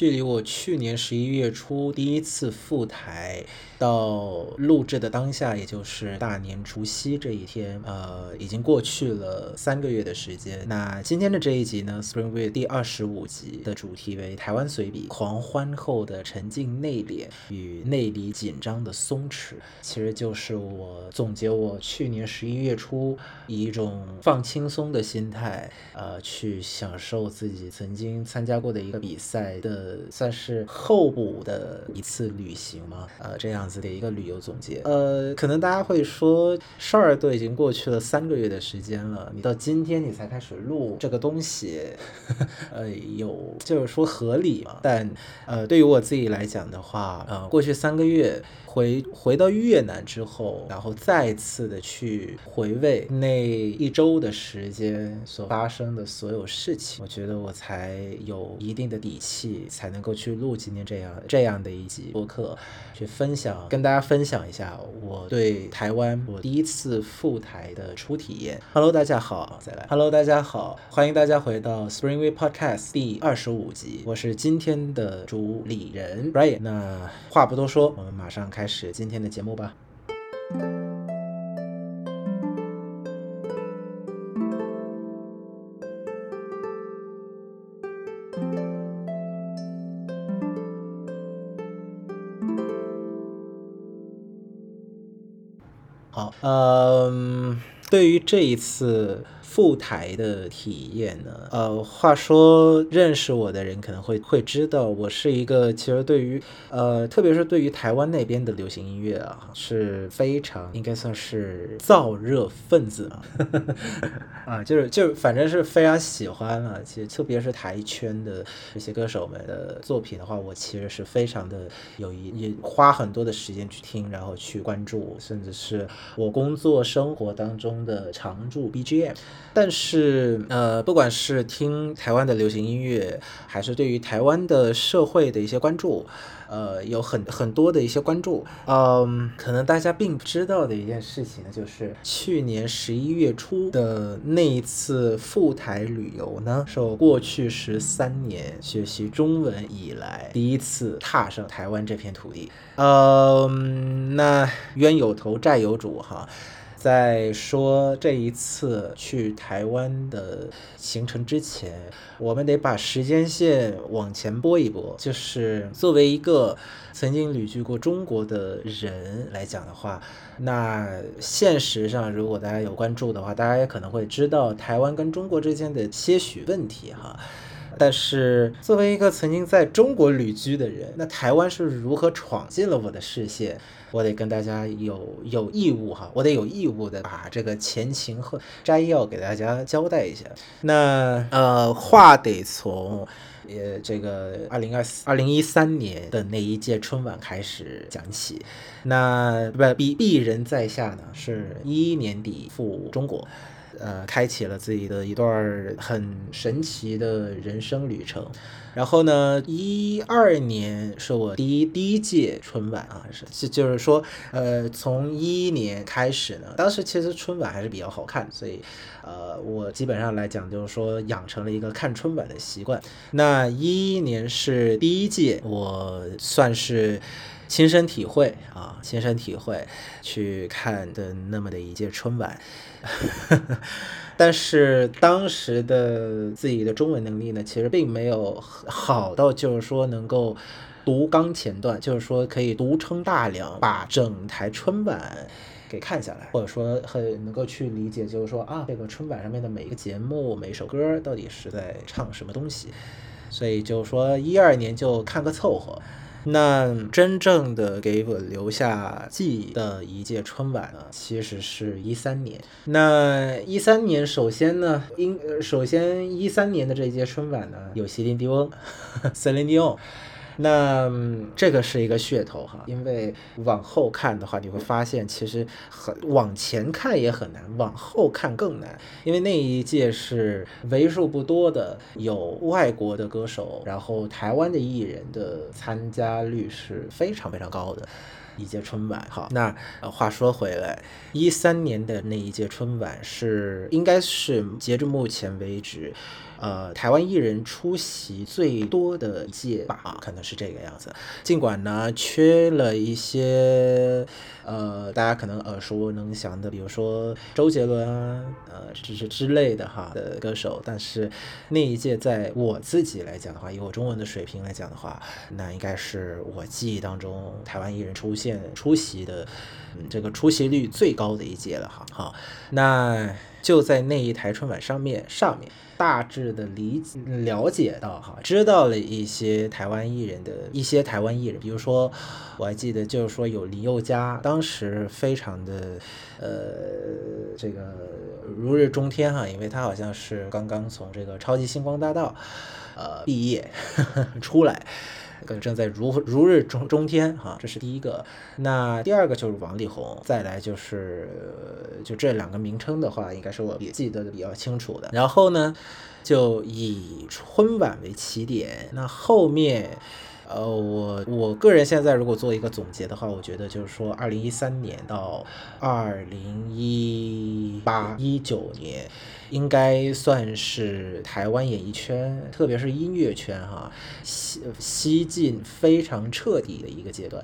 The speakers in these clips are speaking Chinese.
距离我去年十一月初第一次赴台到录制的当下，也就是大年除夕这一天，呃，已经过去了三个月的时间。那今天的这一集呢，Spring Week 第二十五集的主题为台湾随笔，狂欢后的沉静内敛与内里紧张的松弛，其实就是我总结我去年十一月初以一种放轻松的心态，呃，去享受自己曾经参加过的一个比赛的，算是候补的一次旅行吗，呃，这样子的一个旅游总结。呃，可能大家会说，事儿都已经过去了三个月的时间了，你到今天你才开始录这个东西，呃，有就是说合理嘛？但呃，对于我自己来讲的话，呃，过去三个月。回回到越南之后，然后再次的去回味那一周的时间所发生的所有事情，我觉得我才有一定的底气，才能够去录今天这样这样的一集播客，去分享跟大家分享一下我对台湾我第一次赴台的初体验。Hello，大家好，再来。Hello，大家好，欢迎大家回到 Spring Week Podcast 第二十五集，我是今天的主理人 Brian。那话不多说，我们马上开。开始今天的节目吧。好，嗯，对于这一次。赴台的体验呢？呃，话说认识我的人可能会会知道，我是一个其实对于呃，特别是对于台湾那边的流行音乐啊，是非常应该算是燥热分子啊，啊，就是就反正是非常喜欢了。其实特别是台圈的这些歌手们的作品的话，我其实是非常的有一也花很多的时间去听，然后去关注，甚至是我工作生活当中的常驻 BGM。但是，呃，不管是听台湾的流行音乐，还是对于台湾的社会的一些关注，呃，有很很多的一些关注。嗯，可能大家并不知道的一件事情呢，就是去年十一月初的那一次赴台旅游呢，是我过去十三年学习中文以来第一次踏上台湾这片土地。嗯，那冤有头债有主哈。在说这一次去台湾的行程之前，我们得把时间线往前拨一拨。就是作为一个曾经旅居过中国的人来讲的话，那现实上，如果大家有关注的话，大家也可能会知道台湾跟中国之间的些许问题哈。但是作为一个曾经在中国旅居的人，那台湾是如何闯进了我的视线？我得跟大家有有义务哈，我得有义务的把这个前情和摘要给大家交代一下。那呃，话得从呃这个二零二四二零一三年的那一届春晚开始讲起。那不鄙鄙人在下呢，是一一年底赴中国。呃，开启了自己的一段很神奇的人生旅程。然后呢，一二年是我第一第一届春晚啊，是就就是说，呃，从一一年开始呢，当时其实春晚还是比较好看，所以，呃，我基本上来讲就是说养成了一个看春晚的习惯。那一一年是第一届，我算是。亲身体会啊，亲身体会去看的那么的一届春晚，但是当时的自己的中文能力呢，其实并没有好到就是说能够读纲前段，就是说可以独撑大梁把整台春晚给看下来，或者说很能够去理解，就是说啊，这个春晚上面的每一个节目、每一首歌到底是在唱什么东西，所以就是说一二年就看个凑合。那真正的给我留下记忆的一届春晚呢，其实是一三年。那一三年，首先呢，应首先一三年的这一届春晚呢，有席琳迪翁，森林迪翁。那这个是一个噱头哈，因为往后看的话，你会发现其实很往前看也很难，往后看更难，因为那一届是为数不多的有外国的歌手，然后台湾的艺人的参加率是非常非常高的。一届春晚。好，那话说回来，一三年的那一届春晚是应该是截至目前为止。呃，台湾艺人出席最多的一届吧，可能是这个样子。尽管呢，缺了一些呃，大家可能耳熟能详的，比如说周杰伦啊，呃，这是之类的哈的歌手，但是那一届在我自己来讲的话，以我中文的水平来讲的话，那应该是我记忆当中台湾艺人出现出席的，嗯，这个出席率最高的一届了哈。好，那就在那一台春晚上面上面。大致的理解了解到哈，知道了一些台湾艺人的一些台湾艺人，比如说我还记得就是说有林宥嘉，当时非常的呃这个如日中天哈，因为他好像是刚刚从这个超级星光大道呃毕业 出来。正在如如日中中天哈，这是第一个。那第二个就是王力宏，再来就是就这两个名称的话，应该是我也记得比较清楚的。然后呢，就以春晚为起点，那后面。呃，我我个人现在如果做一个总结的话，我觉得就是说，二零一三年到二零一八一九年，应该算是台湾演艺圈，特别是音乐圈哈，西西进非常彻底的一个阶段。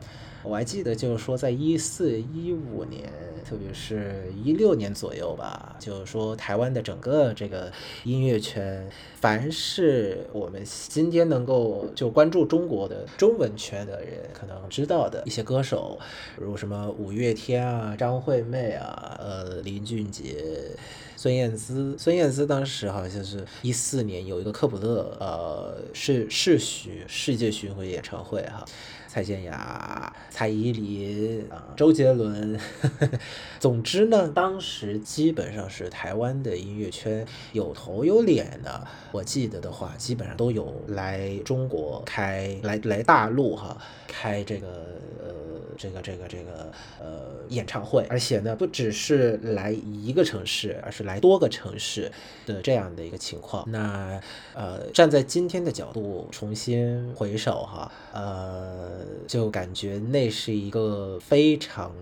我还记得，就是说，在一四一五年，特别是一六年左右吧，就是说，台湾的整个这个音乐圈，凡是我们今天能够就关注中国的中文圈的人，可能知道的一些歌手，如什么五月天啊、张惠妹啊、呃林俊杰、孙燕姿。孙燕姿当时好像是一四年有一个科普勒，呃，是世巡世界巡回演唱会哈。蔡健雅、蔡依林啊、周杰伦呵呵，总之呢，当时基本上是台湾的音乐圈有头有脸的。我记得的话，基本上都有来中国开来来大陆哈开这个呃这个这个这个呃演唱会，而且呢，不只是来一个城市，而是来多个城市的这样的一个情况。那呃，站在今天的角度重新回首哈，呃。就感觉那是一个非常。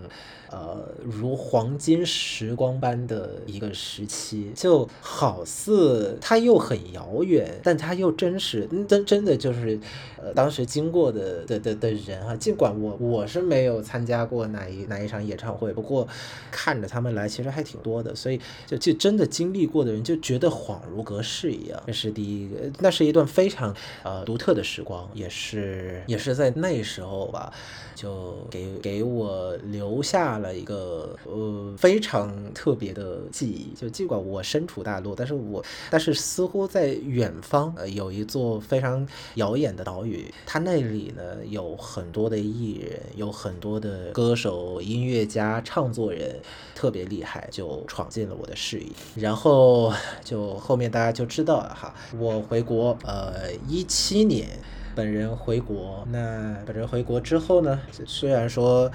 呃，如黄金时光般的一个时期，就好似它又很遥远，但它又真实，真真的就是，呃，当时经过的的的的人啊，尽管我我是没有参加过哪一哪一场演唱会，不过看着他们来，其实还挺多的，所以就就真的经历过的人就觉得恍如隔世一样。这是第一个，那是一段非常呃独特的时光，也是也是在那时时候吧，就给给我留下了。了一个呃非常特别的记忆，就尽管我身处大陆，但是我但是似乎在远方呃有一座非常遥远的岛屿，它那里呢有很多的艺人，有很多的歌手、音乐家、唱作人，特别厉害，就闯进了我的视野。然后就后面大家就知道了哈，我回国呃一七年，本人回国，那本人回国之后呢，虽然说。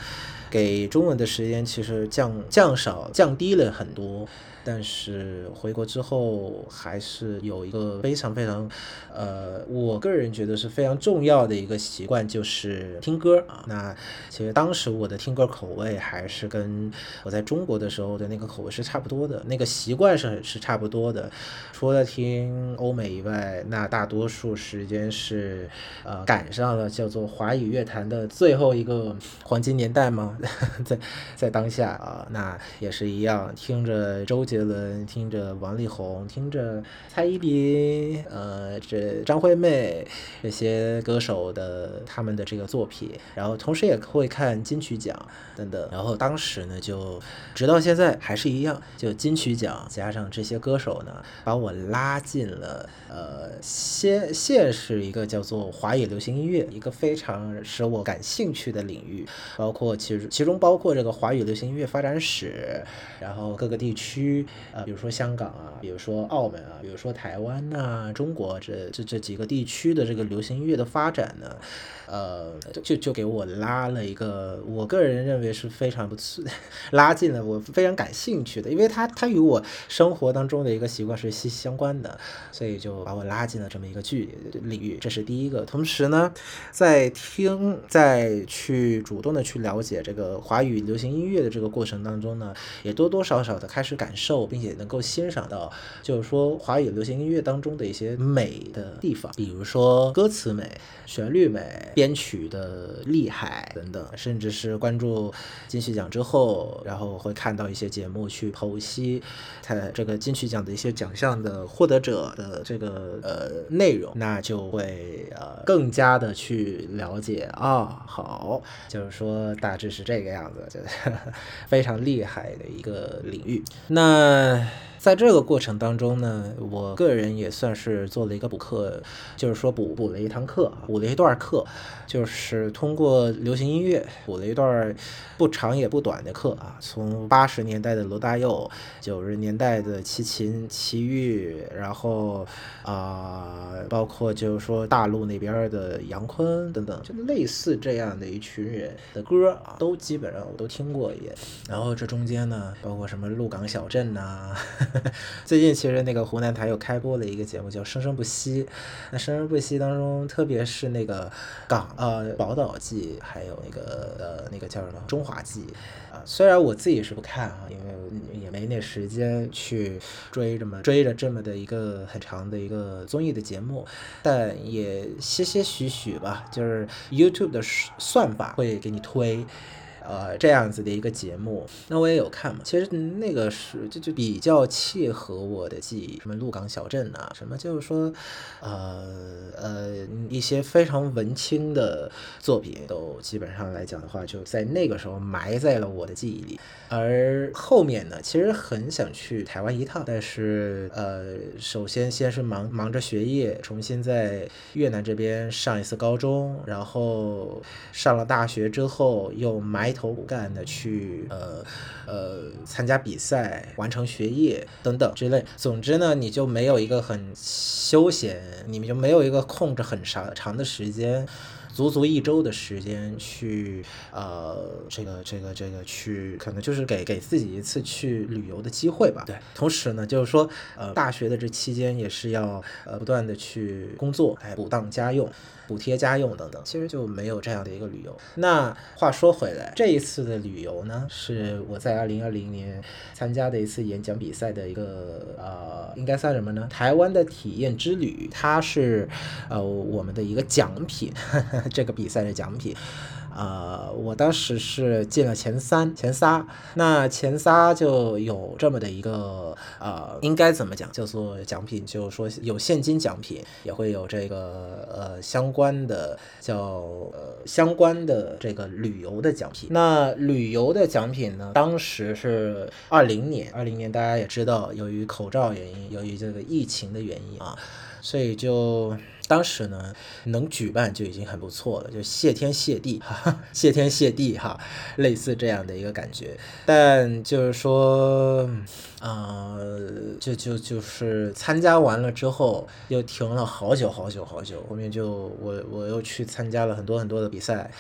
给中文的时间其实降降少降低了很多。但是回国之后，还是有一个非常非常，呃，我个人觉得是非常重要的一个习惯，就是听歌啊。那其实当时我的听歌口味还是跟我在中国的时候的那个口味是差不多的，那个习惯是是差不多的。除了听欧美以外，那大多数时间是呃赶上了叫做华语乐坛的最后一个黄金年代吗？在在当下啊，那也是一样，听着周。杰伦听着王力宏，听着蔡依林，呃，这张惠妹这些歌手的他们的这个作品，然后同时也会看金曲奖等等，然后当时呢就直到现在还是一样，就金曲奖加上这些歌手呢，把我拉进了呃先现是一个叫做华语流行音乐一个非常使我感兴趣的领域，包括其实其中包括这个华语流行音乐发展史，然后各个地区。呃，比如说香港啊，比如说澳门啊，比如说台湾呐，中国这这这几个地区的这个流行音乐的发展呢，呃，就就给我拉了一个，我个人认为是非常不错，拉近了我非常感兴趣的，因为它它与我生活当中的一个习惯是息息相关的，所以就把我拉进了这么一个距领域，这是第一个。同时呢，在听在去主动的去了解这个华语流行音乐的这个过程当中呢，也多多少少的开始感受，并且能够欣赏到，就是说华语流行音乐当中的一些美的地方，比如说歌词美、旋律美、编曲的厉害等等，甚至是关注金曲奖之后，然后会看到一些节目去剖析它这个金曲奖的一些奖项的获得者的这个呃内容，那就会呃更加的去了解啊，好，就是说大致是这个样子，就 非常厉害的一个领域。那唉在这个过程当中呢，我个人也算是做了一个补课，就是说补补了一堂课，补了一段课，就是通过流行音乐补了一段不长也不短的课啊，从八十年代的罗大佑，九十年代的齐秦、齐豫，然后啊，包括就是说大陆那边的杨坤等等，就类似这样的一群人的歌啊，都基本上我都听过一遍。然后这中间呢，包括什么鹿港小镇呐。最近其实那个湖南台又开播了一个节目叫《生生不息》，那《生生不息》当中，特别是那个港呃宝岛记，还有那个呃那个叫什么中华记啊，虽然我自己是不看啊，因为也没那时间去追这么追着这么的一个很长的一个综艺的节目，但也些些许许吧，就是 YouTube 的算法会给你推。呃，这样子的一个节目，那我也有看嘛。其实那个是就就比较契合我的记忆，什么鹿港小镇啊，什么就是说，呃呃，一些非常文青的作品，都基本上来讲的话，就在那个时候埋在了我的记忆里。而后面呢，其实很想去台湾一趟，但是呃，首先先是忙忙着学业，重新在越南这边上一次高中，然后上了大学之后又埋头苦干的去呃呃参加比赛，完成学业等等之类。总之呢，你就没有一个很休闲，你们就没有一个空着很长长的时间。足足一周的时间去，呃，这个这个这个去，可能就是给给自己一次去旅游的机会吧。对，同时呢，就是说，呃，大学的这期间也是要呃不断的去工作，来补当家用。补贴家用等等，其实就没有这样的一个旅游。那话说回来，这一次的旅游呢，是我在二零二零年参加的一次演讲比赛的一个呃，应该算什么呢？台湾的体验之旅，它是呃我们的一个奖品，这个比赛的奖品。呃，我当时是进了前三、前仨，那前仨就有这么的一个呃，应该怎么讲，叫做奖品，就是说有现金奖品，也会有这个呃相关的叫呃相关的这个旅游的奖品。那旅游的奖品呢，当时是二零年，二零年大家也知道，由于口罩原因，由于这个疫情的原因啊，所以就。当时呢，能举办就已经很不错了，就谢天谢地，哈，谢天谢地哈，类似这样的一个感觉。但就是说，呃，就就就是参加完了之后，又停了好久好久好久，后面就我我又去参加了很多很多的比赛。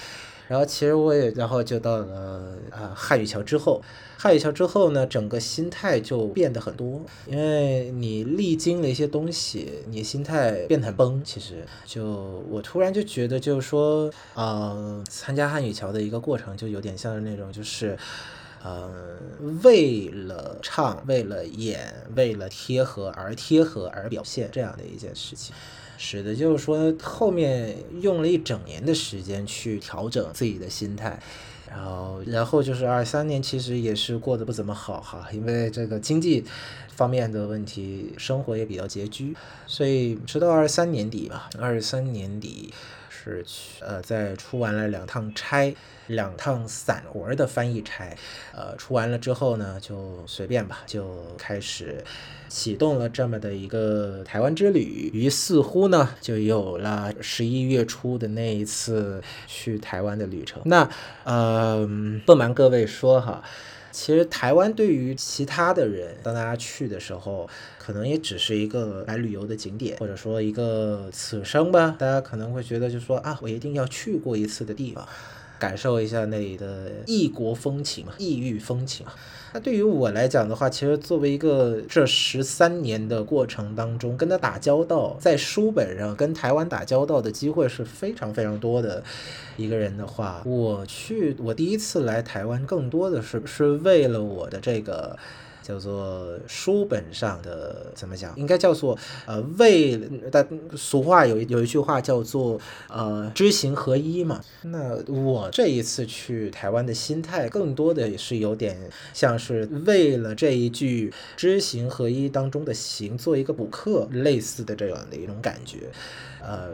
然后其实我也，然后就到了啊汉语桥之后，汉语桥之后呢，整个心态就变得很多，因为你历经了一些东西，你心态变得很崩。其实就我突然就觉得，就是说，呃，参加汉语桥的一个过程，就有点像是那种，就是，呃，为了唱，为了演，为了贴合而贴合而表现这样的一件事情。是的就是说，后面用了一整年的时间去调整自己的心态，然后，然后就是二三年其实也是过得不怎么好哈，因为这个经济方面的问题，生活也比较拮据，所以直到二三年底吧，二三年底是去呃，在出完了两趟差。两趟散活的翻译差，呃，出完了之后呢，就随便吧，就开始启动了这么的一个台湾之旅。于似乎呢，就有了十一月初的那一次去台湾的旅程。那，呃，不瞒各位说哈。其实台湾对于其他的人，当大家去的时候，可能也只是一个来旅游的景点，或者说一个此生吧，大家可能会觉得就说啊，我一定要去过一次的地方。感受一下那里的异国风情嘛，异域风情嘛。那对于我来讲的话，其实作为一个这十三年的过程当中跟他打交道，在书本上跟台湾打交道的机会是非常非常多的一个人的话，我去我第一次来台湾，更多的是是为了我的这个。叫做书本上的怎么讲？应该叫做呃为，但俗话有有一句话叫做呃知行合一嘛。那我这一次去台湾的心态，更多的是有点像是为了这一句知行合一当中的行做一个补课，类似的这样的一种感觉。呃，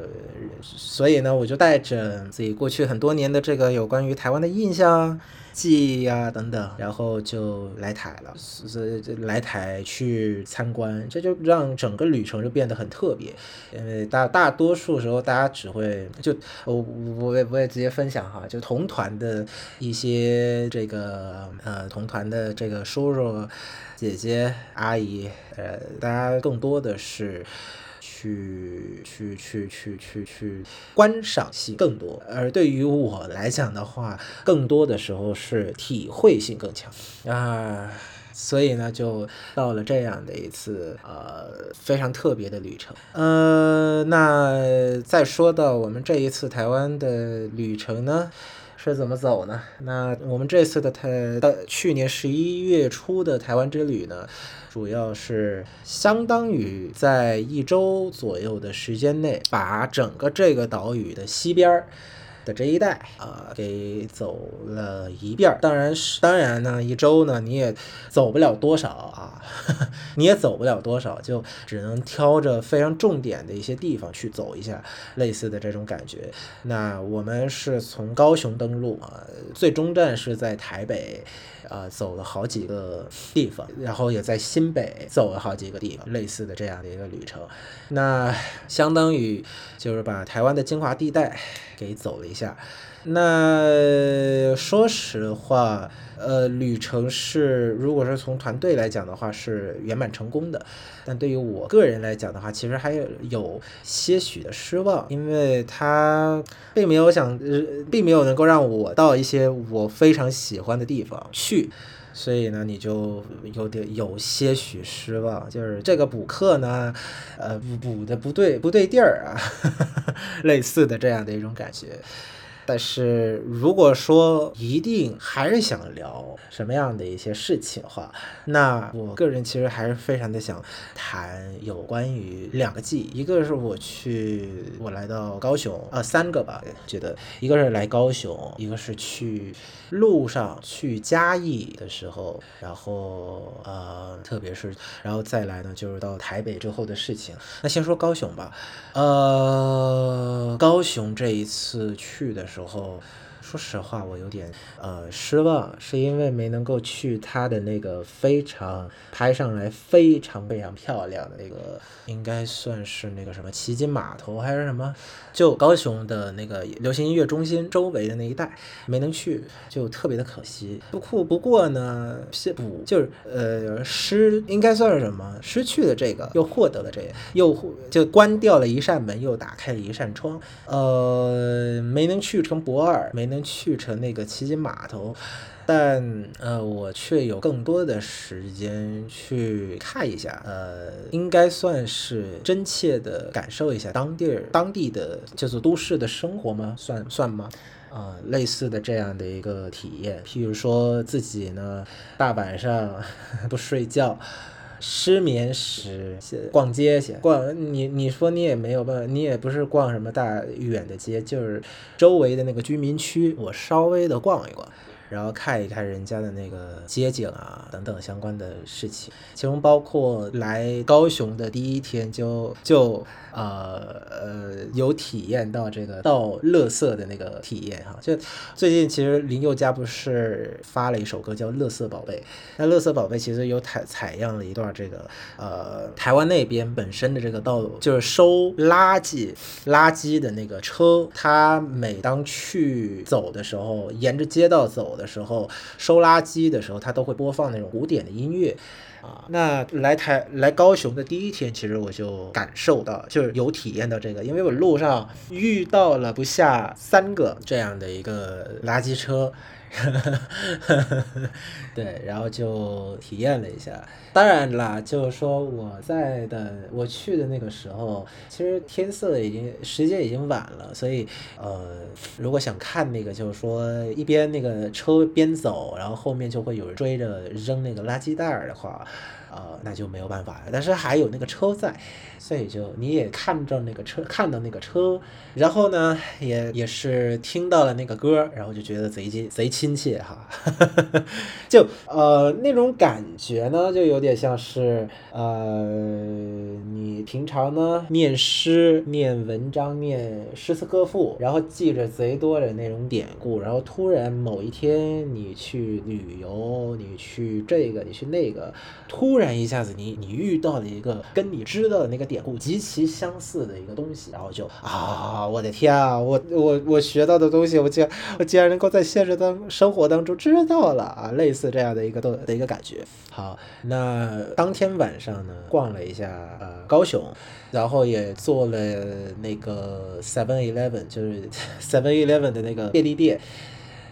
所以呢，我就带着自己过去很多年的这个有关于台湾的印象。记忆啊等等，然后就来台了，是来台去参观，这就让整个旅程就变得很特别，因为大大多数时候大家只会就我我也我也直接分享哈，就同团的一些这个呃同团的这个叔叔姐姐阿姨，呃大家更多的是。去去去去去去观赏性更多，而对于我来讲的话，更多的时候是体会性更强。啊，所以呢，就到了这样的一次呃非常特别的旅程。呃，那再说到我们这一次台湾的旅程呢，这怎么走呢？那我们这次的台的去年十一月初的台湾之旅呢？主要是相当于在一周左右的时间内，把整个这个岛屿的西边儿。的这一带啊，给走了一遍儿。当然是，当然呢，一周呢你也走不了多少啊，你也走不了多少，就只能挑着非常重点的一些地方去走一下，类似的这种感觉。那我们是从高雄登陆啊，最终站是在台北，呃，走了好几个地方，然后也在新北走了好几个地方，类似的这样的一个旅程。那相当于就是把台湾的精华地带。给走了一下，那说实话，呃，旅程是如果是从团队来讲的话是圆满成功的，但对于我个人来讲的话，其实还有有些许的失望，因为他并没有想呃，并没有能够让我到一些我非常喜欢的地方去。所以呢，你就有点有些许失望，就是这个补课呢，呃，补补的不对不对地儿啊，类似的这样的一种感觉。但是如果说一定还是想聊什么样的一些事情的话，那我个人其实还是非常的想谈有关于两个记，一个是我去我来到高雄，呃，三个吧，觉得。一个是来高雄，一个是去路上去嘉义的时候，然后呃，特别是然后再来呢，就是到台北之后的事情。那先说高雄吧，呃，高雄这一次去的时候。说实话，我有点呃失望，是因为没能够去他的那个非常拍上来非常非常漂亮的那个，应该算是那个什么旗津码头还是什么，就高雄的那个流行音乐中心周围的那一带，没能去，就特别的可惜。不酷不过呢，补就是呃失，应该算是什么？失去了这个，又获得了这个，又就关掉了一扇门，又打开了一扇窗。呃，没能去成博二，没能去成那个旗津码头，但呃，我却有更多的时间去看一下，呃，应该算是真切的感受一下当地当地的叫做都市的生活吗？算算吗？啊，类似的这样的一个体验，譬如说自己呢，大晚上 不睡觉。失眠时逛街去逛，你你说你也没有办法，你也不是逛什么大远的街，就是周围的那个居民区，我稍微的逛一逛，然后看一看人家的那个街景啊等等相关的事情，其中包括来高雄的第一天就就。呃呃，有体验到这个倒乐色的那个体验哈，就最近其实林宥嘉不是发了一首歌叫《乐色宝贝》，那《乐色宝贝》其实有采采样了一段这个呃台湾那边本身的这个道路，就是收垃圾垃圾的那个车，它每当去走的时候，沿着街道走的时候收垃圾的时候，他都会播放那种古典的音乐。啊，那来台来高雄的第一天，其实我就感受到，就是有体验到这个，因为我路上遇到了不下三个这样的一个垃圾车。对，然后就体验了一下。当然啦，就是说我在的我去的那个时候，其实天色已经时间已经晚了，所以呃，如果想看那个，就是说一边那个车边走，然后后面就会有人追着扔那个垃圾袋的话。呃，那就没有办法了。但是还有那个车在，所以就你也看着那个车，看到那个车，然后呢，也也是听到了那个歌，然后就觉得贼亲贼亲切哈，就呃那种感觉呢，就有点像是呃你平常呢念诗、念文章、念诗词歌赋，然后记着贼多的那种典故，然后突然某一天你去旅游，你去这个，你去那个，突然。然一下子，你你遇到了一个跟你知道的那个典故极其相似的一个东西，然后就啊，我的天啊，我我我学到的东西，我竟然我竟然能够在现实当生活当中知道了啊，类似这样的一个的的一个感觉。好，那当天晚上呢，逛了一下呃高雄，然后也做了那个 Seven Eleven，就是 Seven Eleven 的那个便利店。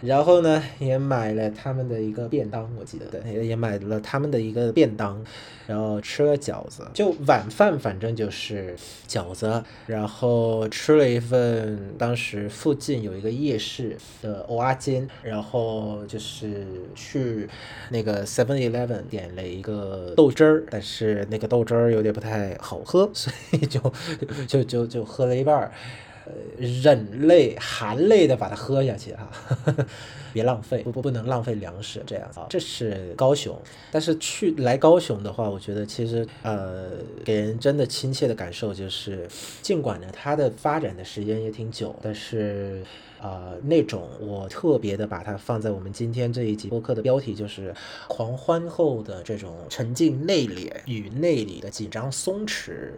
然后呢，也买了他们的一个便当，我记得，对，也买了他们的一个便当，然后吃了饺子，就晚饭反正就是饺子，然后吃了一份当时附近有一个夜市的蚵仔煎，然后就是去那个 Seven Eleven 点了一个豆汁儿，但是那个豆汁儿有点不太好喝，所以就就就就喝了一半儿。呃，忍泪含泪的把它喝下去哈，别浪费，不不不能浪费粮食这样啊。这是高雄，但是去来高雄的话，我觉得其实呃，给人真的亲切的感受就是，尽管呢它的发展的时间也挺久，但是呃那种我特别的把它放在我们今天这一集播客的标题，就是狂欢后的这种沉静内敛与内里的紧张松弛。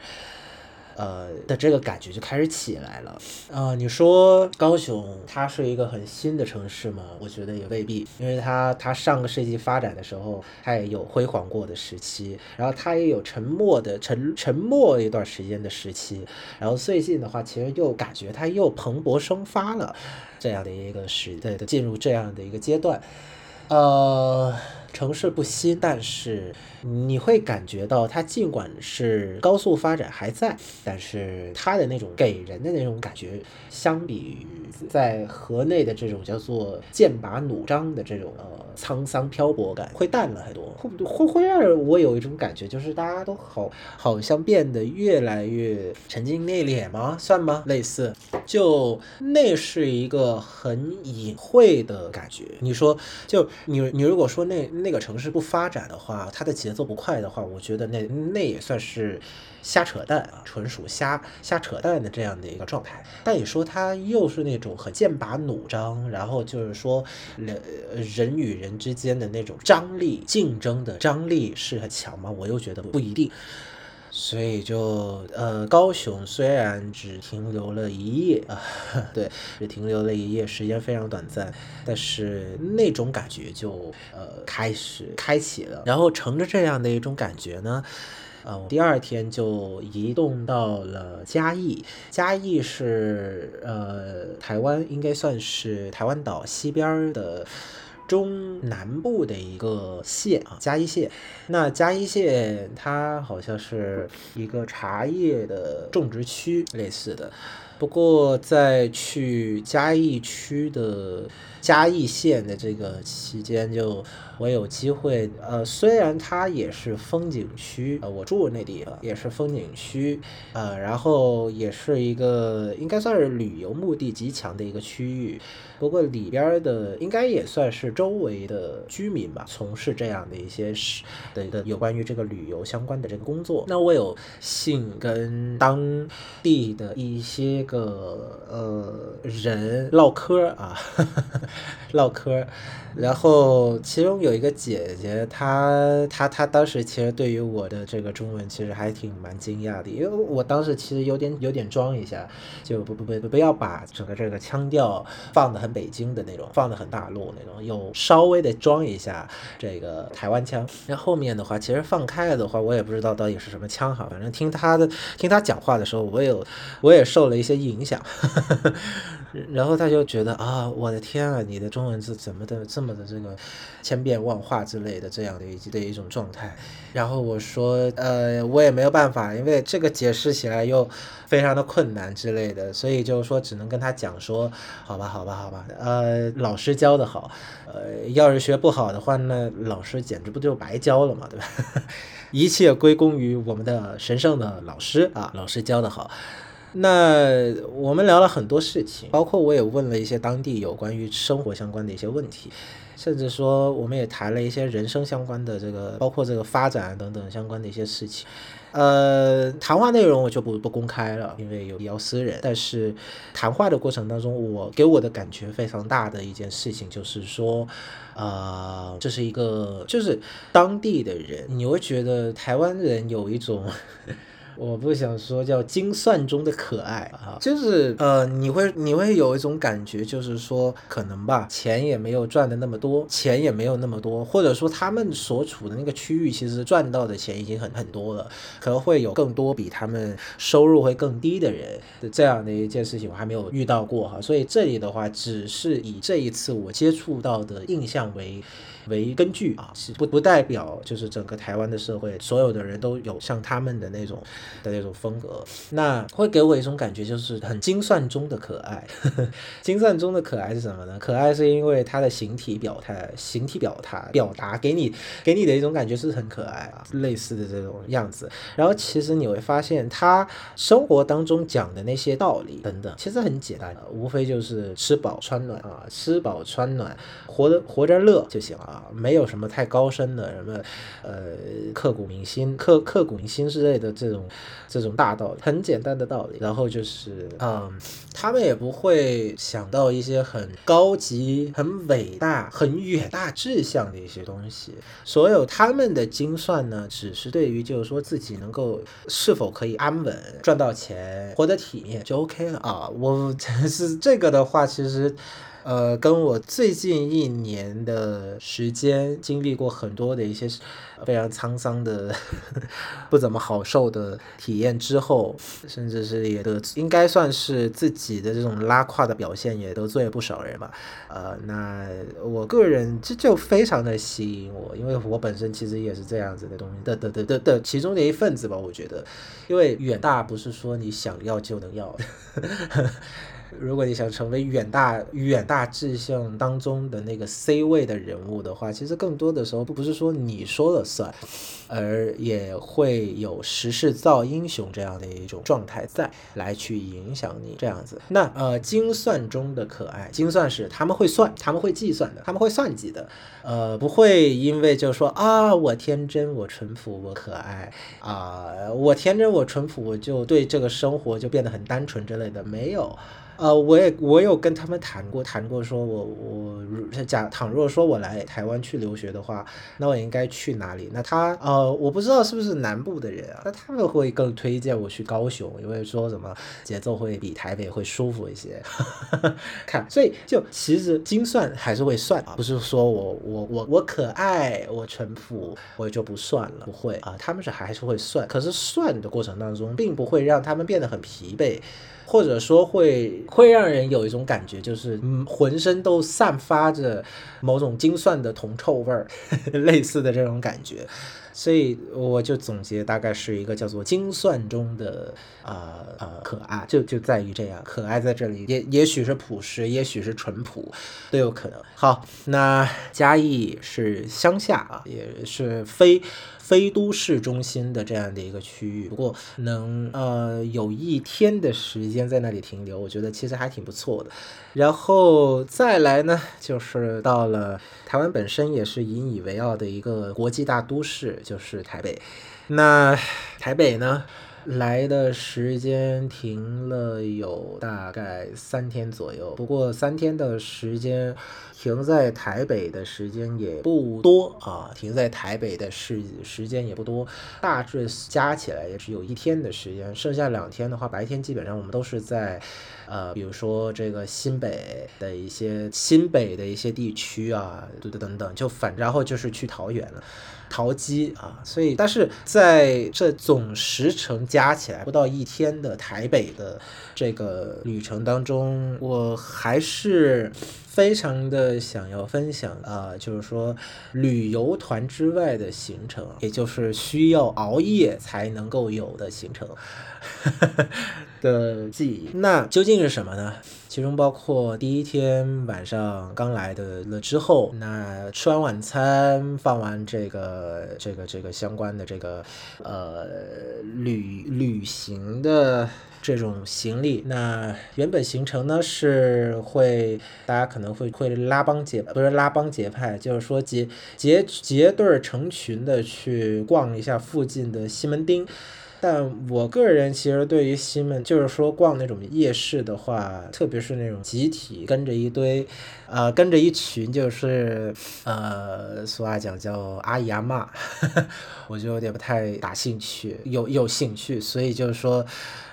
呃的这个感觉就开始起来了，呃，你说高雄它是一个很新的城市吗？我觉得也未必，因为它它上个世纪发展的时候，它也有辉煌过的时期，然后它也有沉默的沉沉默一段时间的时期，然后最近的话，其实又感觉它又蓬勃生发了，这样的一个时对的进入这样的一个阶段，呃。城市不新，但是你会感觉到它尽管是高速发展还在，但是它的那种给人的那种感觉，相比于在河内的这种叫做剑拔弩张的这种呃沧桑漂泊感，会淡了很多，会会会让我有一种感觉，就是大家都好好像变得越来越沉静内敛吗？算吗？类似，就那是一个很隐晦的感觉。你说，就你你如果说那。那个城市不发展的话，它的节奏不快的话，我觉得那那也算是瞎扯淡啊，纯属瞎瞎扯淡的这样的一个状态。但你说他又是那种很剑拔弩张，然后就是说人人与人之间的那种张力、竞争的张力是很强吗？我又觉得不一定。所以就呃，高雄虽然只停留了一夜啊，对，只停留了一夜，时间非常短暂，但是那种感觉就呃开始开启了。然后乘着这样的一种感觉呢，呃，第二天就移动到了嘉义。嘉义是呃台湾应该算是台湾岛西边的。中南部的一个县啊，嘉义县。那嘉义县它好像是一个茶叶的种植区类似的。不过在去嘉义区的嘉义县的这个期间，就我有机会，呃，虽然它也是风景区，呃，我住那地方也是风景区，呃，然后也是一个应该算是旅游目的极强的一个区域。不过里边的应该也算是周围的居民吧，从事这样的一些事的的有关于这个旅游相关的这个工作。那我有幸跟当地的一些个呃人唠嗑啊，唠嗑。然后其中有一个姐姐，她她她当时其实对于我的这个中文其实还挺蛮惊讶的，因为我当时其实有点有点装一下，就不不不不要把整个这个腔调放的很北京的那种，放的很大陆那种，有稍微的装一下这个台湾腔。那后面的话，其实放开了的话，我也不知道到底是什么腔哈，反正听他的听他讲话的时候，我有我也受了一些影响。然后他就觉得啊，我的天啊，你的中文字怎么的这么的这个千变万化之类的这样的一的一种状态。然后我说，呃，我也没有办法，因为这个解释起来又非常的困难之类的，所以就是说只能跟他讲说，好吧，好吧，好吧，呃，老师教的好，呃，要是学不好的话，那老师简直不就白教了嘛，对吧？一切归功于我们的神圣的老师啊，老师教的好。那我们聊了很多事情，包括我也问了一些当地有关于生活相关的一些问题，甚至说我们也谈了一些人生相关的这个，包括这个发展等等相关的一些事情。呃，谈话内容我就不不公开了，因为有比较私人。但是谈话的过程当中，我给我的感觉非常大的一件事情就是说，呃，这是一个就是当地的人，你会觉得台湾人有一种。我不想说叫精算中的可爱啊，就是呃，你会你会有一种感觉，就是说可能吧，钱也没有赚的那么多，钱也没有那么多，或者说他们所处的那个区域其实赚到的钱已经很很多了，可能会有更多比他们收入会更低的人的这样的一件事情，我还没有遇到过哈，所以这里的话只是以这一次我接触到的印象为。为根据啊，是不不代表就是整个台湾的社会所有的人都有像他们的那种的那种风格，那会给我一种感觉，就是很精算中的可爱。精算中的可爱是什么呢？可爱是因为他的形体表态、形体表态、表达给你给你的一种感觉是很可爱啊，类似的这种样子。然后其实你会发现，他生活当中讲的那些道理等等，其实很简单，无非就是吃饱穿暖啊，吃饱穿暖，活得活着乐就行了。没有什么太高深的什么，呃，刻骨铭心、刻刻骨铭心之类的这种这种大道理，很简单的道理。然后就是，嗯，他们也不会想到一些很高级、很伟大、很远大志向的一些东西。所有他们的精算呢，只是对于就是说自己能够是否可以安稳赚到钱、活得体面就 OK 了啊。我 是这个的话，其实。呃，跟我最近一年的时间经历过很多的一些非常沧桑的、不怎么好受的体验之后，甚至是也得应该算是自己的这种拉胯的表现，也得罪了不少人吧。呃，那我个人这就非常的吸引我，因为我本身其实也是这样子的东西的的的的的其中的一份子吧。我觉得，因为远大不是说你想要就能要。如果你想成为远大远大志向当中的那个 C 位的人物的话，其实更多的时候不不是说你说了算，而也会有时势造英雄这样的一种状态在来去影响你这样子。那呃，精算中的可爱，精算是他们会算，他们会计算的，他们会算计的，呃，不会因为就是说啊，我天真，我淳朴，我可爱啊，我天真，我淳朴，我就对这个生活就变得很单纯之类的，没有。呃，我也我有跟他们谈过，谈过说，我我假倘若说我来台湾去留学的话，那我应该去哪里？那他呃，我不知道是不是南部的人啊，那他们会更推荐我去高雄，因为说什么节奏会比台北会舒服一些。看，所以就其实精算还是会算啊，不是说我我我我可爱我淳朴我就不算了，不会啊，他们是还是会算，可是算的过程当中，并不会让他们变得很疲惫。或者说会会让人有一种感觉，就是嗯，浑身都散发着某种精算的铜臭味儿，类似的这种感觉。所以我就总结，大概是一个叫做精算中的呃呃可爱，就就在于这样，可爱在这里也也许是朴实，也许是淳朴，都有可能。好，那嘉义是乡下啊，也是非非都市中心的这样的一个区域，不过能呃有一天的时间在那里停留，我觉得其实还挺不错的。然后再来呢，就是到了台湾本身也是引以为傲的一个国际大都市。就是台北，那台北呢？来的时间停了有大概三天左右，不过三天的时间停在台北的时间也不多啊，停在台北的时时间也不多，大致加起来也只有一天的时间，剩下两天的话，白天基本上我们都是在。呃，比如说这个新北的一些新北的一些地区啊，等等等等，就反然后就是去桃园了，淘机啊，所以但是在这总时程加起来不到一天的台北的这个旅程当中，我还是非常的想要分享啊，就是说旅游团之外的行程，也就是需要熬夜才能够有的行程。的记忆，那究竟是什么呢？其中包括第一天晚上刚来的了之后，那吃完晚餐，放完这个这个这个相关的这个呃旅旅行的这种行李，那原本行程呢是会大家可能会会拉帮结不是拉帮结派，就是说结结结对儿成群的去逛一下附近的西门町。但我个人其实对于西门，就是说逛那种夜市的话，特别是那种集体跟着一堆，呃，跟着一群，就是呃，俗话讲叫阿姨阿妈，我就有点不太打兴趣，有有兴趣，所以就是说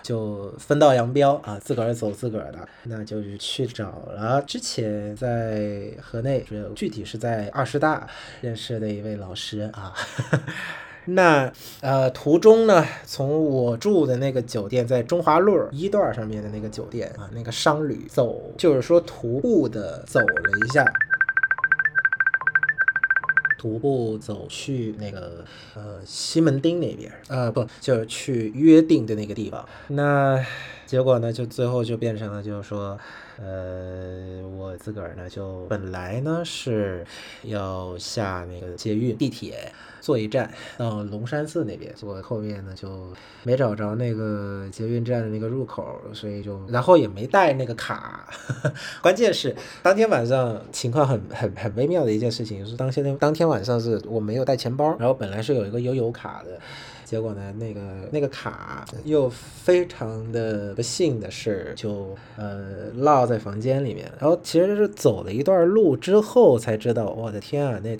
就分道扬镳啊，自个儿走自个儿的，那就是去找了之前在河内，具体是在二师大认识的一位老师啊。那呃，途中呢，从我住的那个酒店，在中华路一段上面的那个酒店啊，那个商旅走，就是说徒步的走了一下，徒步走去那个呃西门町那边，呃不，就是去约定的那个地方。那结果呢，就最后就变成了，就是说。呃，我自个儿呢，就本来呢是要下那个捷运地铁，坐一站到龙山寺那边，坐后面呢就没找着那个捷运站的那个入口，所以就然后也没带那个卡。关键是当天晚上情况很很很微妙的一件事情是，当天当天晚上是我没有带钱包，然后本来是有一个悠游卡的。结果呢，那个那个卡又非常的不幸的是，就呃落在房间里面。然后其实是走了一段路之后才知道，我的天啊，那。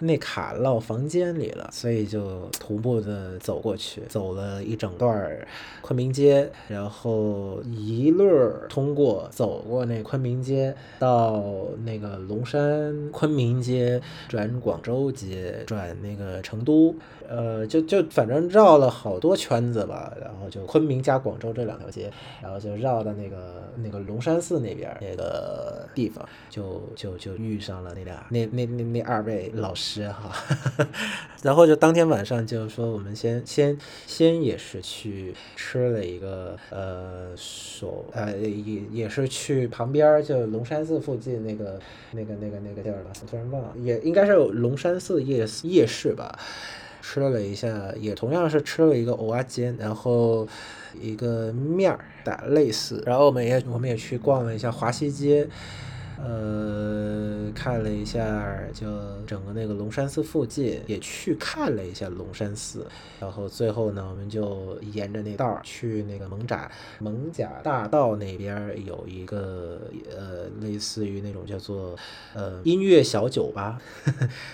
那卡落房间里了，所以就徒步的走过去，走了一整段昆明街，然后一路通过走过那昆明街，到那个龙山昆明街，转广州街，转那个成都，呃，就就反正绕了好多圈子吧，然后就昆明加广州这两条街，然后就绕到那个那个龙山寺那边那个地方，就就就遇上了那俩那那那那二位老师。是哈，然后就当天晚上就是说，我们先先先也是去吃了一个呃，所呃也也是去旁边就龙山寺附近那个那个那个那个地儿了，突然忘了，也应该是龙山寺夜夜市吧，吃了一下，也同样是吃了一个蚵仔煎，然后一个面儿打类似，然后我们也我们也去逛了一下华西街。呃，看了一下，就整个那个龙山寺附近也去看了一下龙山寺，然后最后呢，我们就沿着那道儿去那个蒙甲蒙甲大道那边有一个呃，类似于那种叫做呃音乐小酒吧，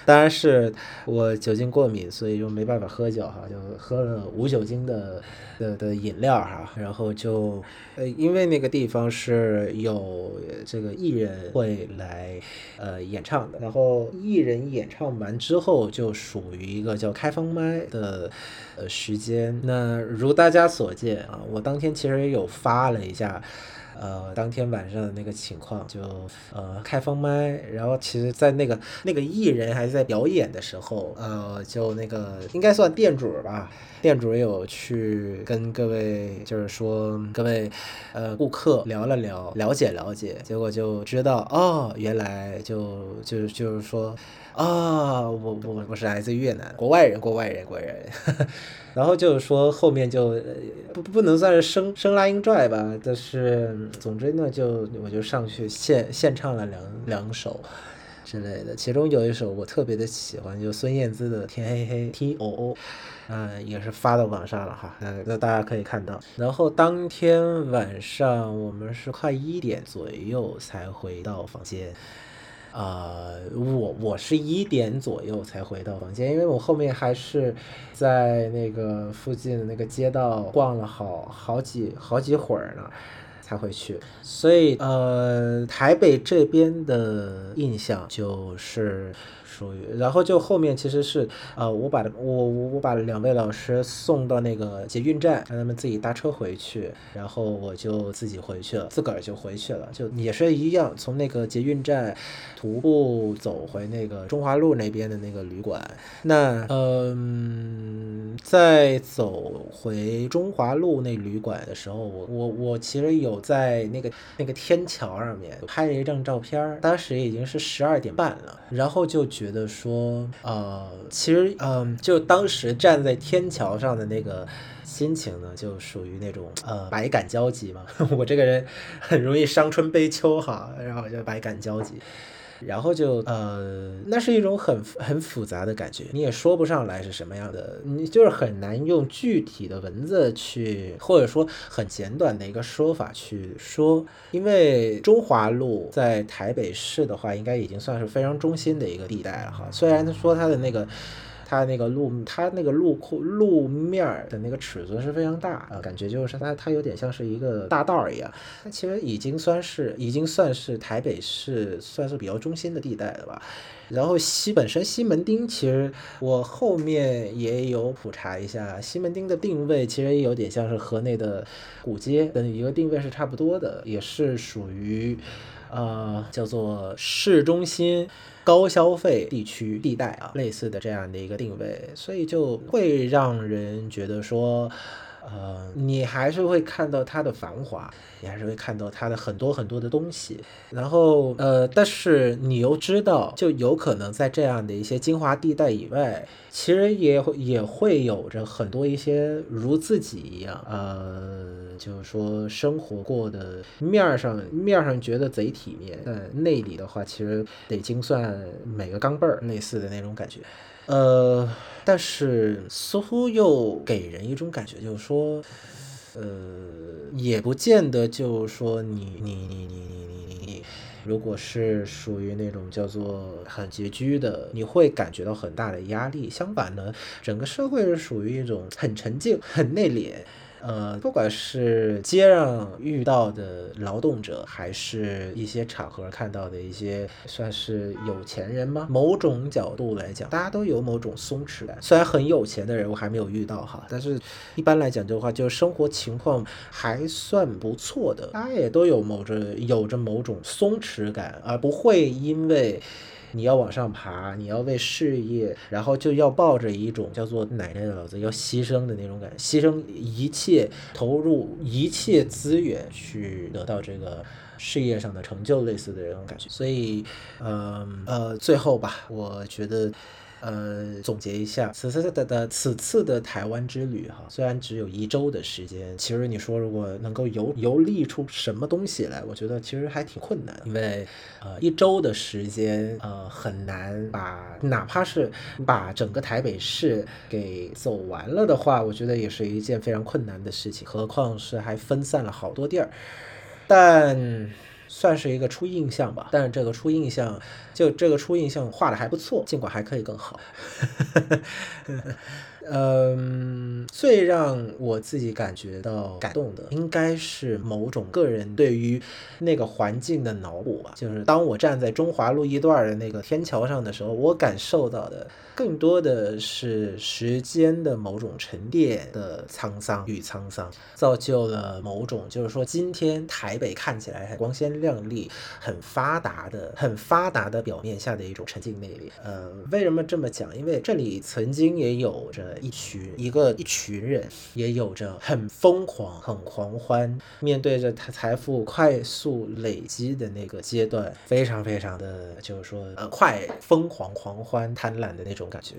当然是我酒精过敏，所以就没办法喝酒哈，就喝了无酒精的的的饮料哈，然后就呃，因为那个地方是有这个艺人。会来呃演唱的，然后艺人演唱完之后就属于一个叫开放麦的呃时间。那如大家所见啊，我当天其实也有发了一下。呃，当天晚上的那个情况，就呃开放麦，然后其实，在那个那个艺人还在表演的时候，呃，就那个应该算店主吧，店主有去跟各位，就是说各位呃顾客聊了聊，了解了解，结果就知道哦，原来就就就是说。啊，我我我是来自越南，国外人，国外人，国外人。然后就是说后面就不不能算是生生拉硬拽吧，但是总之呢，就我就上去现现唱了两两首。之类的。其中有一首我特别的喜欢，就孙燕姿的《天黑黑 T O O》，嗯，也是发到网上了哈，那那大家可以看到。然后当天晚上我们是快一点左右才回到房间。呃，我我是一点左右才回到房间，因为我后面还是在那个附近的那个街道逛了好好几好几会儿呢，才回去。所以呃，台北这边的印象就是。属于，然后就后面其实是，呃，我把我我我把两位老师送到那个捷运站，让他们自己搭车回去，然后我就自己回去了，自个儿就回去了，就也是一样，从那个捷运站徒步走回那个中华路那边的那个旅馆。那嗯，在走回中华路那旅馆的时候，我我我其实有在那个那个天桥上面拍了一张照片，当时已经是十二点半了，然后就觉。觉得说，呃，其实，嗯，就当时站在天桥上的那个心情呢，就属于那种，呃，百感交集嘛。我这个人很容易伤春悲秋哈，然后就百感交集。然后就呃，那是一种很很复杂的感觉，你也说不上来是什么样的，你就是很难用具体的文字去，或者说很简短的一个说法去说。因为中华路在台北市的话，应该已经算是非常中心的一个地带了哈。虽然说它的那个。它那个路，它那个路库路面的那个尺寸是非常大啊，感觉就是它它有点像是一个大道一样。它其实已经算是已经算是台北市算是比较中心的地带了吧。然后西本身西门町，其实我后面也有普查一下，西门町的定位其实也有点像是河内的古街的一个定位是差不多的，也是属于呃叫做市中心。高消费地区地带啊，类似的这样的一个定位，所以就会让人觉得说，呃，你还是会看到它的繁华，你还是会看到它的很多很多的东西，然后呃，但是你又知道，就有可能在这样的一些精华地带以外。其实也会也会有着很多一些如自己一样，呃，就是说生活过的面上面上觉得贼体面，但内里的话其实得精算每个钢镚儿，类似的那种感觉，呃，但是似乎又给人一种感觉，就是说，呃，也不见得就是说你你你你你你你。如果是属于那种叫做很拮据的，你会感觉到很大的压力。相反呢，整个社会是属于一种很沉静、很内敛。呃，不管是街上遇到的劳动者，还是一些场合看到的一些算是有钱人吗？某种角度来讲，大家都有某种松弛感。虽然很有钱的人我还没有遇到哈，但是一般来讲的话，就生活情况还算不错的，大家也都有某着有着某种松弛感，而不会因为。你要往上爬，你要为事业，然后就要抱着一种叫做奶奶的老子要牺牲的那种感觉，牺牲一切，投入一切资源去得到这个事业上的成就，类似的这种感觉。所以，嗯呃，最后吧，我觉得。呃，总结一下，此次的的此次的台湾之旅哈，虽然只有一周的时间，其实你说如果能够游游历出什么东西来，我觉得其实还挺困难，因为呃一周的时间呃很难把哪怕是把整个台北市给走完了的话，我觉得也是一件非常困难的事情，何况是还分散了好多地儿，但。算是一个初印象吧，但是这个初印象，就这个初印象画的还不错，尽管还可以更好。嗯，最让我自己感觉到感动的，应该是某种个人对于那个环境的脑补吧。就是当我站在中华路一段的那个天桥上的时候，我感受到的。更多的是时间的某种沉淀的沧桑与沧桑，造就了某种就是说，今天台北看起来很光鲜亮丽、很发达的、很发达的表面下的一种沉静内敛。呃，为什么这么讲？因为这里曾经也有着一群一个一群人，也有着很疯狂、很狂欢，面对着他财富快速累积的那个阶段，非常非常的就是说呃快、疯狂、狂欢、贪婪的那种。感觉，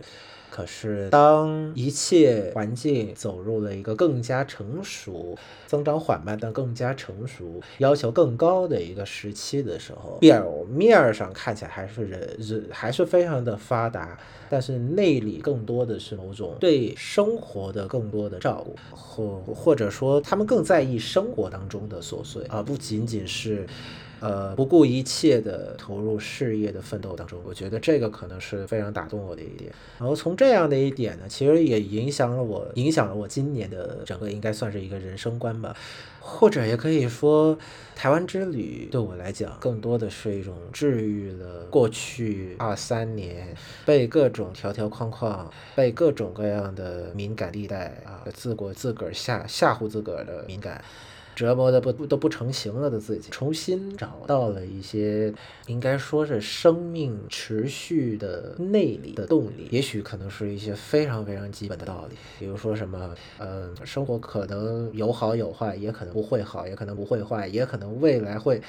可是当一切环境走入了一个更加成熟、增长缓慢但更加成熟、要求更高的一个时期的时候，表面上看起来还是人人还是非常的发达，但是内里更多的是某种对生活的更多的照顾，或或者说他们更在意生活当中的琐碎，而不仅仅是。呃，不顾一切的投入事业的奋斗当中，我觉得这个可能是非常打动我的一点。然后从这样的一点呢，其实也影响了我，影响了我今年的整个应该算是一个人生观吧，或者也可以说，台湾之旅对我来讲，更多的是一种治愈了过去二三年被各种条条框框、被各种各样的敏感地带啊，自我自个儿吓吓唬自个儿的敏感。折磨的不不都不成形了的自己，重新找到了一些应该说是生命持续的内力的动力，也许可能是一些非常非常基本的道理，比如说什么，嗯，生活可能有好有坏，也可能不会好，也可能不会坏，也可能未来会。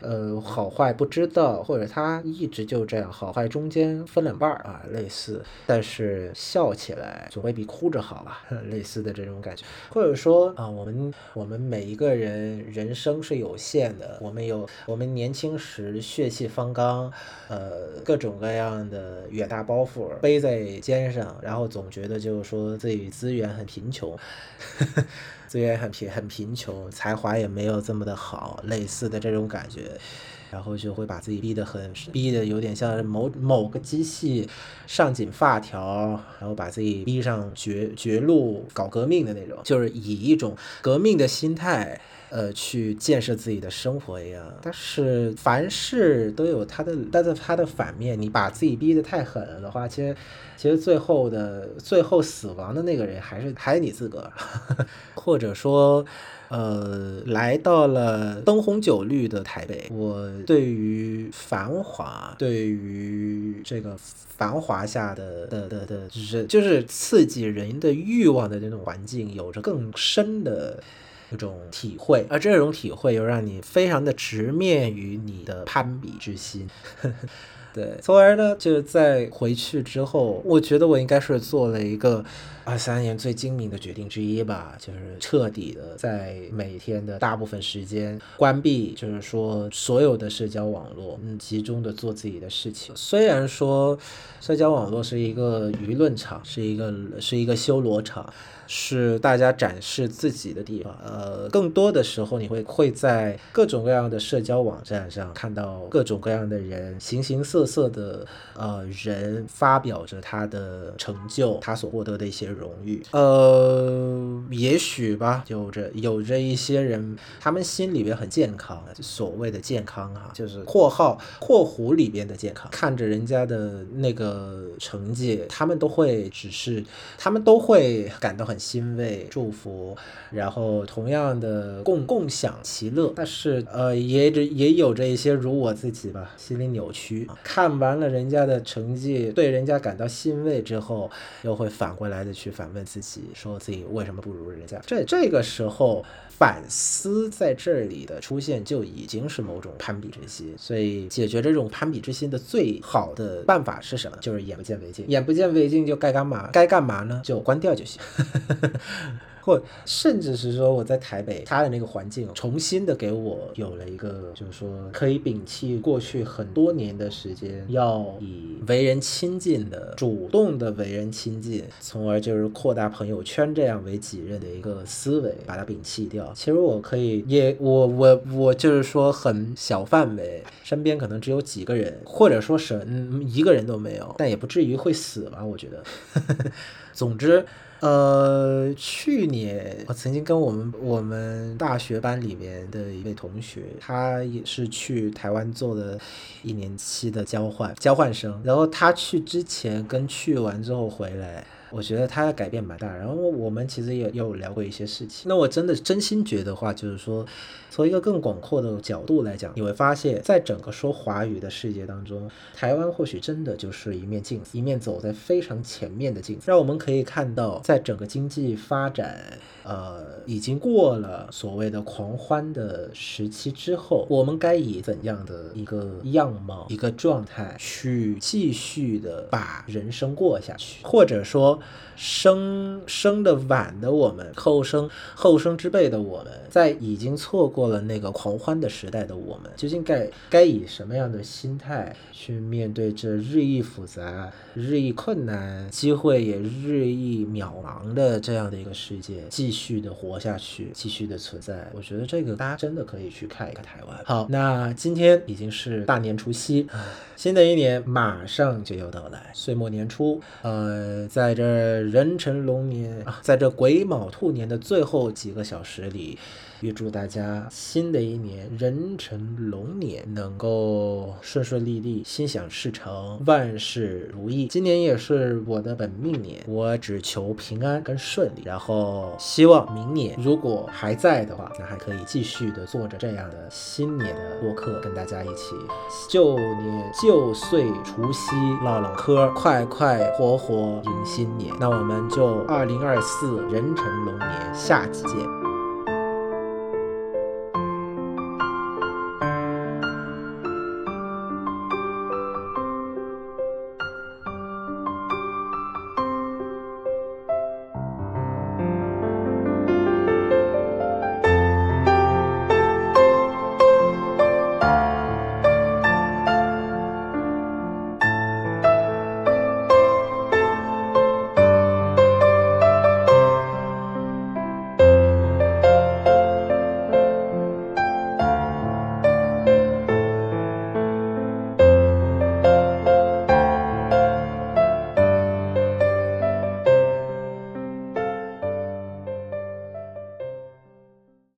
呃，好坏不知道，或者他一直就这样，好坏中间分两半儿啊，类似。但是笑起来总会比哭着好吧，类似的这种感觉。或者说啊，我们我们每一个人人生是有限的，我们有我们年轻时血气方刚，呃，各种各样的远大包袱背在肩上，然后总觉得就是说自己资源很贫穷。资源很贫很贫穷，才华也没有这么的好，类似的这种感觉，然后就会把自己逼得很，逼得有点像某某个机器上紧发条，然后把自己逼上绝绝路搞革命的那种，就是以一种革命的心态。呃，去建设自己的生活一样，但是凡事都有它的，但是它的反面，你把自己逼得太狠了的话，其实，其实最后的最后死亡的那个人还是还是你自个儿，或者说，呃，来到了灯红酒绿的台北，我对于繁华，对于这个繁华下的的的的，就是就是刺激人的欲望的那种环境，有着更深的。这种体会，而这种体会又让你非常的直面于你的攀比之心，对，从而呢，就在回去之后，我觉得我应该是做了一个二三年最精明的决定之一吧，就是彻底的在每天的大部分时间关闭，就是说所有的社交网络，嗯，集中的做自己的事情。虽然说社交网络是一个舆论场，是一个是一个修罗场。是大家展示自己的地方，呃，更多的时候你会会在各种各样的社交网站上看到各种各样的人，形形色色的呃人发表着他的成就，他所获得的一些荣誉，呃，也许吧，有着有着一些人，他们心里边很健康，所谓的健康哈，就是括号括弧里边的健康，看着人家的那个成绩，他们都会只是，他们都会感到很。欣慰、祝福，然后同样的共共享其乐，但是呃，也着也有着一些如我自己吧，心理扭曲。看完了人家的成绩，对人家感到欣慰之后，又会反过来的去反问自己，说自己为什么不如人家？这这个时候反思在这里的出现，就已经是某种攀比之心。所以解决这种攀比之心的最好的办法是什么？就是眼不见为净。眼不见为净就该干嘛？该干嘛呢？就关掉就行。或甚至是说我在台北，他的那个环境重新的给我有了一个，就是说可以摒弃过去很多年的时间，要以为人亲近的、主动的为人亲近，从而就是扩大朋友圈这样为己任的一个思维，把它摒弃掉。其实我可以，也我我我就是说很小范围，身边可能只有几个人，或者说是一个人都没有，但也不至于会死吧？我觉得。总之。呃，去年我曾经跟我们我们大学班里面的一位同学，他也是去台湾做了一年期的交换交换生，然后他去之前跟去完之后回来。我觉得他的改变蛮大。然后我们其实也有聊过一些事情。那我真的真心觉得话，就是说，从一个更广阔的角度来讲，你会发现在整个说华语的世界当中，台湾或许真的就是一面镜子，一面走在非常前面的镜子，让我们可以看到，在整个经济发展，呃，已经过了所谓的狂欢的时期之后，我们该以怎样的一个样貌、一个状态去继续的把人生过下去，或者说。生生的晚的我们，后生后生之辈的我们，在已经错过过了那个狂欢的时代的我们，究竟该该以什么样的心态去面对这日益复杂、日益困难、机会也日益渺茫的这样的一个世界，继续的活下去，继续的存在？我觉得这个大家真的可以去看一看台湾。好，那今天已经是大年除夕，新的一年马上就要到来，岁末年初，呃，在这。壬辰龙年啊，在这癸卯兔年的最后几个小时里。预祝大家新的一年壬辰龙年能够顺顺利利、心想事成、万事如意。今年也是我的本命年，我只求平安跟顺利。然后希望明年如果还在的话，那还可以继续的做着这样的新年的播客，跟大家一起旧年旧岁除夕唠唠嗑，快快活活迎新年。那我们就二零二四壬辰龙年下期见。